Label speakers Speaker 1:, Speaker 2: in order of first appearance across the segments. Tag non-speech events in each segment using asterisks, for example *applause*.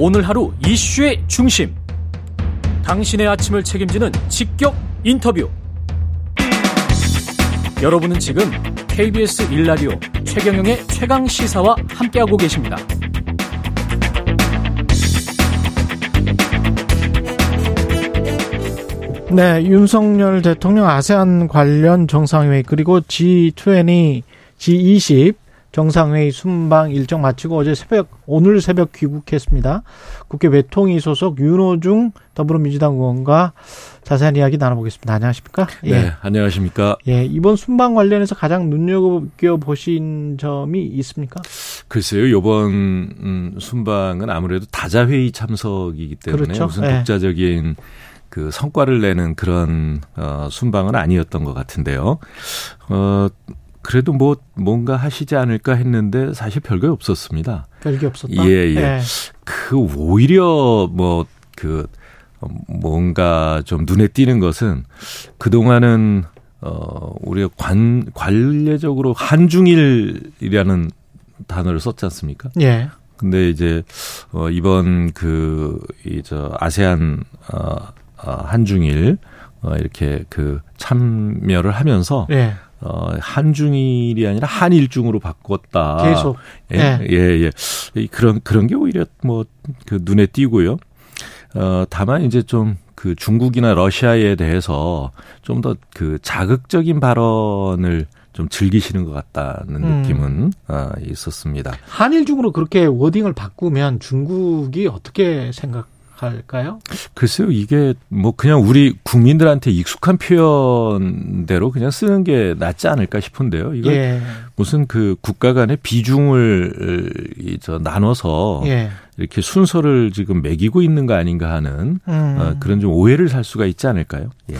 Speaker 1: 오늘 하루 이슈의 중심. 당신의 아침을 책임지는 직격 인터뷰. 여러분은 지금 KBS 일라디오 최경영의 최강 시사와 함께하고 계십니다.
Speaker 2: 네, 윤석열 대통령 아세안 관련 정상회의 그리고 G20, G20 정상회의 순방 일정 마치고 어제 새벽 오늘 새벽 귀국했습니다. 국회 외통위 소속 윤호중 더불어민주당 의원과 자세한 이야기 나눠보겠습니다. 안녕하십니까?
Speaker 3: 네, 예. 안녕하십니까?
Speaker 2: 예, 이번 순방 관련해서 가장 눈여겨 보신 점이 있습니까?
Speaker 3: 글쎄요, 이번 음, 순방은 아무래도 다자 회의 참석이기 때문에 그렇죠? 무슨 예. 독자적인 그 성과를 내는 그런 어 순방은 아니었던 것 같은데요. 어 그래도 뭐 뭔가 하시지 않을까 했는데 사실 별거 없었습니다.
Speaker 2: 별게 없었다.
Speaker 3: 예, 예. 네. 그 오히려 뭐 그 뭔가 좀 눈에 띄는 것은 그 동안은 어 우리가 관 관례적으로 한중일이라는 단어를 썼지 않습니까?
Speaker 2: 예.
Speaker 3: 근데 이제 어 이번 그이저 아세안 어, 어 한중일 어 이렇게 그 참여를 하면서 예. 어, 한중일이 아니라 한일중으로 바꿨다.
Speaker 2: 계속.
Speaker 3: 예, 네. 예, 예. 그런, 그런 게 오히려 뭐, 그 눈에 띄고요. 어, 다만 이제 좀 그 중국이나 러시아에 대해서 좀 더 그 자극적인 발언을 좀 즐기시는 것 같다는 음. 느낌은 어, 있었습니다.
Speaker 2: 한일 중으로 그렇게 워딩을 바꾸면 중국이 어떻게 생각 할까요?
Speaker 3: 글쎄요, 이게 뭐 그냥 우리 국민들한테 익숙한 표현대로 그냥 쓰는 게 낫지 않을까 싶은데요. 이거 예. 무슨 그 국가 간의 비중을 저 나눠서 예. 이렇게 순서를 지금 매기고 있는 거 아닌가 하는 음. 어, 그런 좀 오해를 살 수가 있지 않을까요? 예.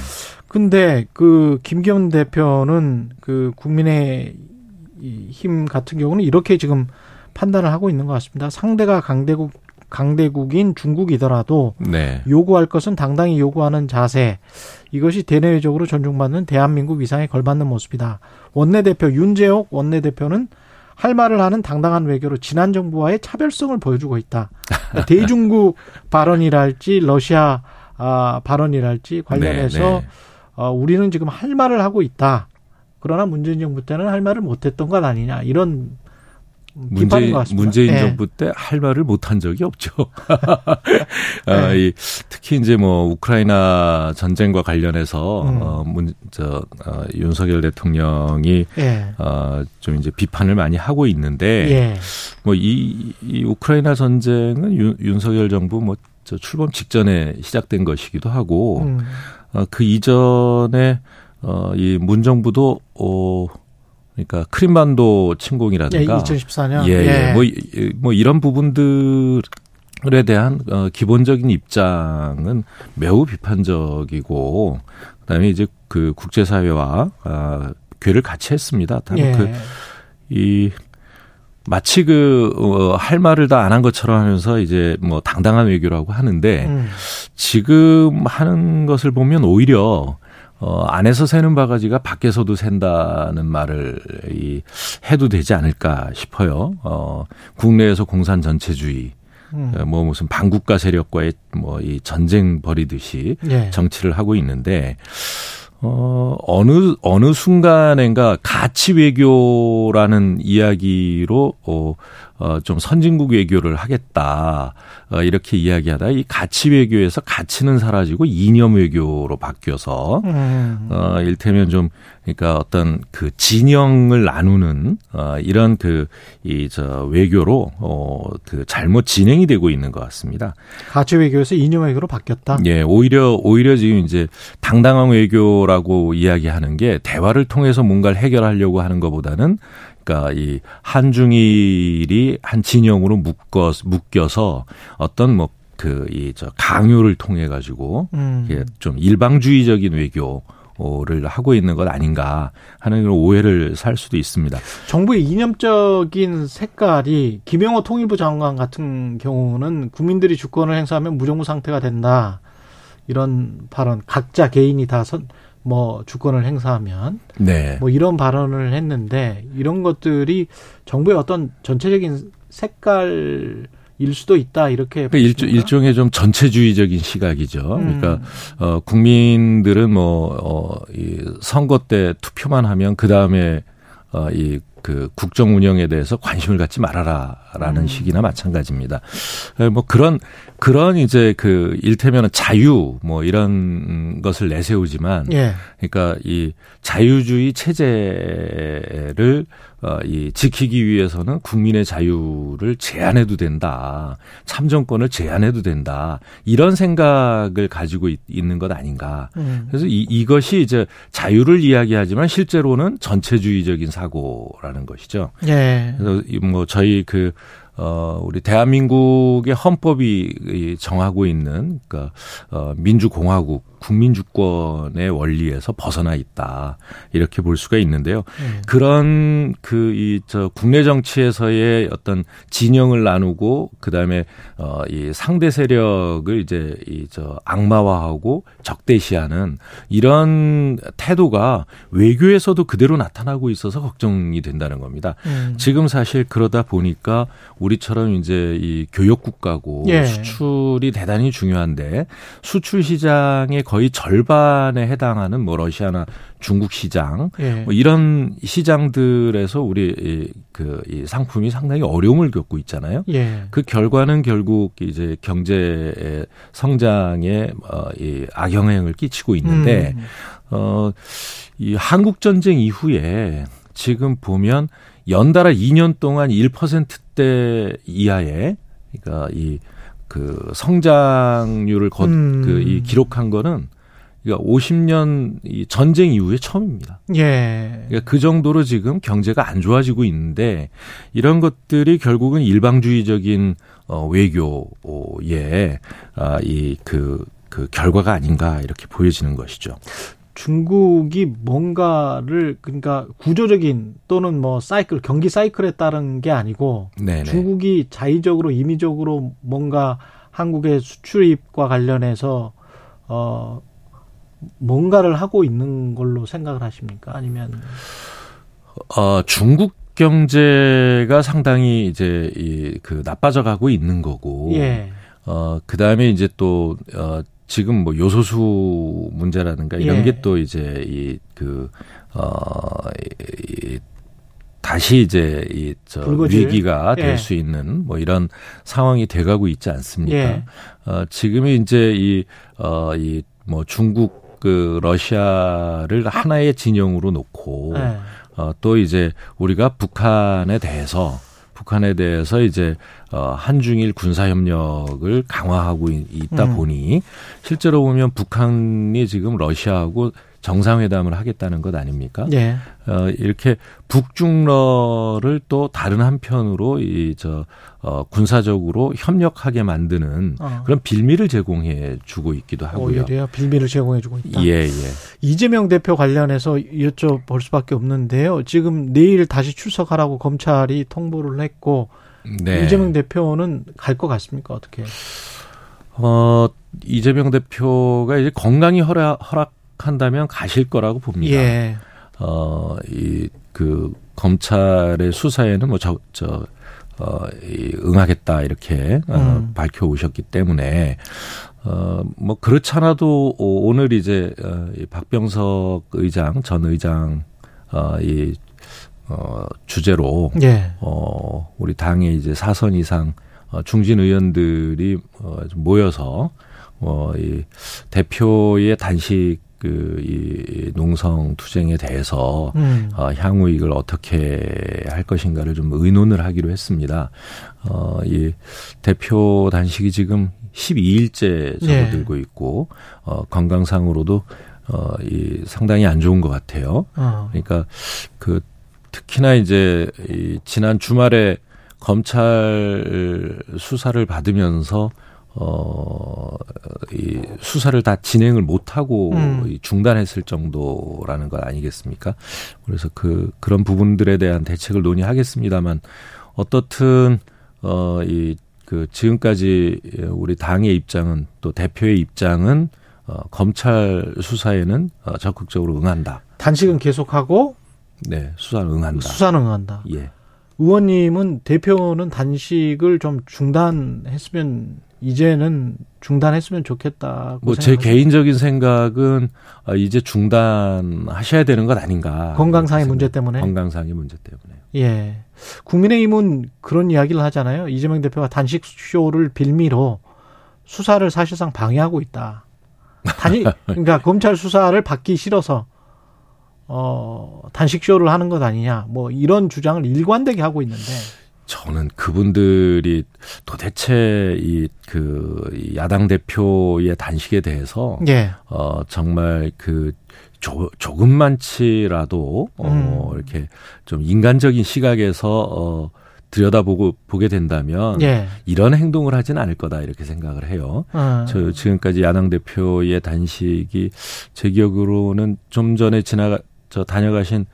Speaker 2: 근데 그 김기현 대표는 그 국민의 힘 같은 경우는 이렇게 지금 판단을 하고 있는 것 같습니다. 상대가 강대국 강대국인 중국이더라도 네. 요구할 것은 당당히 요구하는 자세 이것이 대내외적으로 존중받는 대한민국 위상에 걸맞는 모습이다. 원내대표 윤재옥 원내대표는 할 말을 하는 당당한 외교로 지난 정부와의 차별성을 보여주고 있다. *laughs* 대중국 발언이랄지 러시아 아, 발언이랄지 관련해서 네, 네. 어, 우리는 지금 할 말을 하고 있다. 그러나 문재인 정부 때는 할 말을 못했던 것 아니냐 이런
Speaker 3: 문재인, 문재인 네. 정부 때 할 말을 못한 적이 없죠. *laughs* 아, 네. 이, 특히 이제 뭐 우크라이나 전쟁과 관련해서 음. 어, 문, 저, 어, 윤석열 대통령이 네. 어, 좀 이제 비판을 많이 하고 있는데 예. 뭐이 이 우크라이나 전쟁은 윤, 윤석열 정부 뭐 저 출범 직전에 시작된 것이기도 하고 음. 어, 그 이전에 어, 이 문정부도 어, 그러니까 크림반도 침공이라든가
Speaker 2: 예, 2014년
Speaker 3: 예, 예. 예. 뭐, 뭐 이런 부분들 에 대한 어, 기본적인 입장은 매우 비판적이고 그다음에 이제 그 국제사회와 아, 괴를 같이 했습니다. 다만 예. 그이 마치 그, 어, 할 말을 다 안 한 것처럼 하면서 이제 뭐 당당한 외교라고 하는데 음. 지금 하는 것을 보면 오히려 어, 안에서 새는 바가지가 밖에서도 샌다는 말을 이, 해도 되지 않을까 싶어요. 어, 국내에서 공산 전체주의, 음. 어, 뭐 무슨 반국가 세력과의 뭐 이 전쟁 벌이듯이 예. 정치를 하고 있는데, 어, 어느, 어느 순간엔가 가치 외교라는 이야기로, 어, 어, 좀 선진국 외교를 하겠다. 어, 이렇게 이야기하다 이 가치 외교에서 가치는 사라지고 이념 외교로 바뀌어서, 음. 어, 일테면 좀, 그러니까 어떤 그 진영을 나누는, 어, 이런 그, 이, 저, 외교로, 어, 그 잘못 진행이 되고 있는 것 같습니다.
Speaker 2: 가치 외교에서 이념 외교로 바뀌었다?
Speaker 3: 예, 오히려, 오히려 지금 이제 당당한 외교라고 이야기하는 게 대화를 통해서 뭔가를 해결하려고 하는 것보다는 그러니까 이 한중일이 한 진영으로 묶어 묶여서 어떤 뭐 그 이 저 강요를 통해 가지고 음. 좀 일방주의적인 외교 를 하고 있는 것 아닌가 하는 오해를 살 수도 있습니다.
Speaker 2: 정부의 이념적인 색깔이 김영호 통일부 장관 같은 경우는 국민들이 주권을 행사하면 무정부 상태가 된다. 이런 발언 각자 개인이 다 선, 뭐 주권을 행사하면 네. 뭐 이런 발언을 했는데 이런 것들이 정부의 어떤 전체적인 색깔 일 수도 있다 이렇게
Speaker 3: 그 일종, 일종 의 좀 전체주의적인 시각이죠. 음. 그러니까 어 국민들은 뭐어이 선거 때 투표만 하면 그 다음에 어이 그 국정 운영에 대해서 관심을 갖지 말아라라는 음. 식이나 마찬가지입니다. 예, 뭐 그런 그런 이제 그 일테면은 자유 뭐 이런 것을 내세우지만 예. 그러니까 이 자유주의 체제를 어, 이 지키기 위해서는 국민의 자유를 제한해도 된다. 참정권을 제한해도 된다. 이런 생각을 가지고 있, 는것 아닌가. 음. 그래서 이, 이것이 이제 자유를 이야기하지만 실제로는 전체주의적인 사고라는 것이죠. 예. 그래서 뭐 저희 그 어, 우리 대한민국의 헌법이 정하고 있는, 그니까, 어, 민주공화국, 국민 주권의 원리에서 벗어나 있다. 이렇게 볼 수가 있는데요. 음. 그런 그, 이, 저, 국내 정치에서의 어떤 진영을 나누고, 그 다음에, 어, 이 상대 세력을 이제, 이, 저, 악마화하고 적대시하는 이런 태도가 외교에서도 그대로 나타나고 있어서 걱정이 된다는 겁니다. 음. 지금 사실 그러다 보니까 우리처럼 이제 이 교역 국가고 예. 수출이 대단히 중요한데 수출 시장의 거의 절반에 해당하는 뭐 러시아나 중국 시장 예. 뭐 이런 시장들에서 우리 이, 그, 이 상품이 상당히 어려움을 겪고 있잖아요. 예. 그 결과는 결국 이제 경제 성장에 어, 이 악영향을 끼치고 있는데 음. 어, 이 한국 전쟁 이후에 지금 보면 연달아 2년 동안 1%대 이하의 그러니까 이 그 성장률을 거, 음. 그이 기록한 거는 그러니까 50년 이 전쟁 이후에 처음입니다. 예. 그러니까 그 정도로 지금 경제가 안 좋아지고 있는데 이런 것들이 결국은 일방주의적인 어 외교의 아이그그 그 결과가 아닌가 이렇게 보여지는 것이죠.
Speaker 2: 중국이 뭔가를 그러니까 구조적인 또는 뭐 사이클 경기 사이클에 따른 게 아니고 네네. 중국이 자의적으로 임의적으로 뭔가 한국의 수출입과 관련해서 어 뭔가를 하고 있는 걸로 생각을 하십니까? 아니면
Speaker 3: 어 중국 경제가 상당히 이제 이 그 나빠져 가고 있는 거고 예. 어 그다음에 이제 또 어 지금 뭐 요소수 문제라든가 이런 예. 게또 이제 이 그 어, 이, 다시 이제 이 저 위기가 될수 예. 있는 뭐 이런 상황이 돼가고 있지 않습니까? 예. 어, 지금이 이제 이 어, 이 뭐 중국 그 러시아를 하나의 진영으로 놓고 예. 어, 또 이제 우리가 북한에 대해서 북한에 대해서 이제 어 한중일 군사 협력을 강화하고 있다 음. 보니 실제로 보면 북한이 지금 러시아하고 정상회담을 하겠다는 것 아닙니까? 예. 어, 이렇게 북중러를 또 다른 한편으로 이 저 어, 군사적으로 협력하게 만드는 어. 그런 빌미를 제공해 주고 있기도 하고요.
Speaker 2: 오히려 빌미를 제공해 주고 있다.
Speaker 3: 예, 예.
Speaker 2: 이재명 대표 관련해서 여쭤볼 수밖에 없는데요. 지금 내일 다시 출석하라고 검찰이 통보를 했고 네. 이재명 대표는 갈 것 같습니까? 어떻게?
Speaker 3: 어, 이재명 대표가 이제 건강이 허락, 허락 한다면 가실 거라고 봅니다. 예. 어, 이, 그, 검찰의 수사에는 뭐, 저, 저, 어, 이, 응하겠다, 이렇게, 어, 음. 밝혀 오셨기 때문에, 어, 뭐, 그렇잖아도 오늘 이제, 어, 이 박병석 의장, 전 의장, 어, 이, 어, 주제로, 예. 어, 우리 당의 이제 사선 이상, 어, 중진 의원들이, 어, 좀 모여서, 어, 이, 대표의 단식 그, 이, 농성 투쟁에 대해서, 음. 어, 향후 이걸 어떻게 할 것인가를 좀 의논을 하기로 했습니다. 어, 이 대표 단식이 지금 12일째 접어들고 예. 있고, 어, 건강상으로도, 어, 이 상당히 안 좋은 것 같아요. 어. 그러니까 그 특히나 이제 이 지난 주말에 검찰 수사를 받으면서 어, 이 수사를 다 진행을 못하고 음. 중단했을 정도라는 것 아니겠습니까? 그래서 그, 그런 부분들에 대한 대책을 논의하겠습니다만, 어떻든, 어, 이, 그, 지금까지 우리 당의 입장은 또 대표의 입장은 어, 검찰 수사에는 어, 적극적으로 응한다.
Speaker 2: 단식은 계속하고,
Speaker 3: 네, 수사는 응한다.
Speaker 2: 수사는 응한다.
Speaker 3: 예.
Speaker 2: 의원님은 대표는 단식을 좀 중단했으면 이제는 중단했으면 좋겠다.
Speaker 3: 뭐 제 개인적인 생각은 아, 이제 중단하셔야 되는 것 아닌가.
Speaker 2: 건강상의 문제 때문에.
Speaker 3: 건강상의 문제 때문에.
Speaker 2: 예. 국민의힘은 그런 이야기를 하잖아요. 이재명 대표가 단식 쇼를 빌미로 수사를 사실상 방해하고 있다. 단식 *laughs* 그러니까 검찰 수사를 받기 싫어서 어 단식 쇼를 하는 것 아니냐. 뭐 이런 주장을 일관되게 하고 있는데
Speaker 3: 저는 그분들이 도대체 이 그 야당 대표의 단식에 대해서
Speaker 2: 예.
Speaker 3: 어 정말 그 조, 조금만치라도 어 음. 이렇게 좀 인간적인 시각에서 어 들여다보고 보게 된다면
Speaker 2: 예.
Speaker 3: 이런 행동을 하지는 않을 거다 이렇게 생각을 해요. 어. 저 지금까지 야당 대표의 단식이 제 기억으로는 좀 전에 지나가 저 다녀가신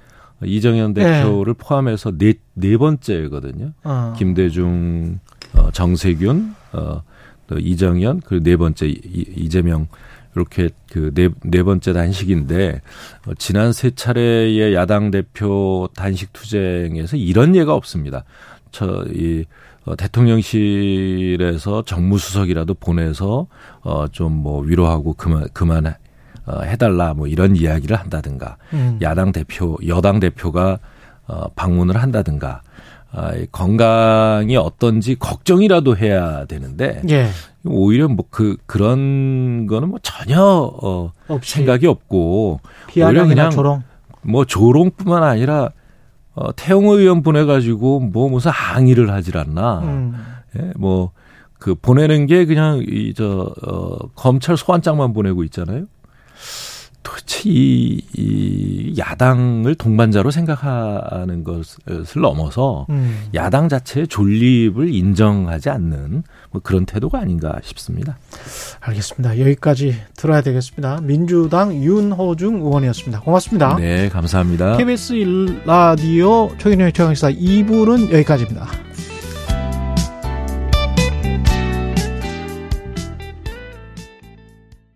Speaker 3: 이정현 네. 대표를 네. 포함해서 네, 네 번째거든요. 어. 김대중, 어, 정세균, 어, 또 이정현, 그리고 네 번째 이, 이재명, 이렇게 그 네, 네 번째 단식인데, 어, 지난 세 차례의 야당 대표 단식 투쟁에서 이런 예가 없습니다. 저, 이, 어, 대통령실에서 정무수석이라도 보내서, 어, 좀 뭐 위로하고 그만, 그만 어, 해달라 뭐 이런 이야기를 한다든가 음. 야당 대표 여당 대표가 어, 방문을 한다든가 아, 건강이 어떤지 걱정이라도 해야 되는데
Speaker 2: 예.
Speaker 3: 오히려 뭐 그 그런 거는 뭐 전혀 어 생각이 없고
Speaker 2: 오히려 그냥 조롱.
Speaker 3: 뭐 조롱뿐만 아니라 어 태영호 의원 보내 가지고 뭐 무슨 항의를 하질 않나 음. 예, 뭐그 보내는 게 그냥 이 저 어, 검찰 소환장만 보내고 있잖아요. 도대체 이, 이 야당을 동반자로 생각하는 것을 넘어서 음. 야당 자체의 존립을 인정하지 않는 뭐 그런 태도가 아닌가 싶습니다.
Speaker 2: 알겠습니다. 여기까지 들어야 되겠습니다. 민주당 윤호중 의원이었습니다. 고맙습니다.
Speaker 3: 네, 감사합니다.
Speaker 2: KBS 1라디오 최근의 최강시사 2부는 여기까지입니다.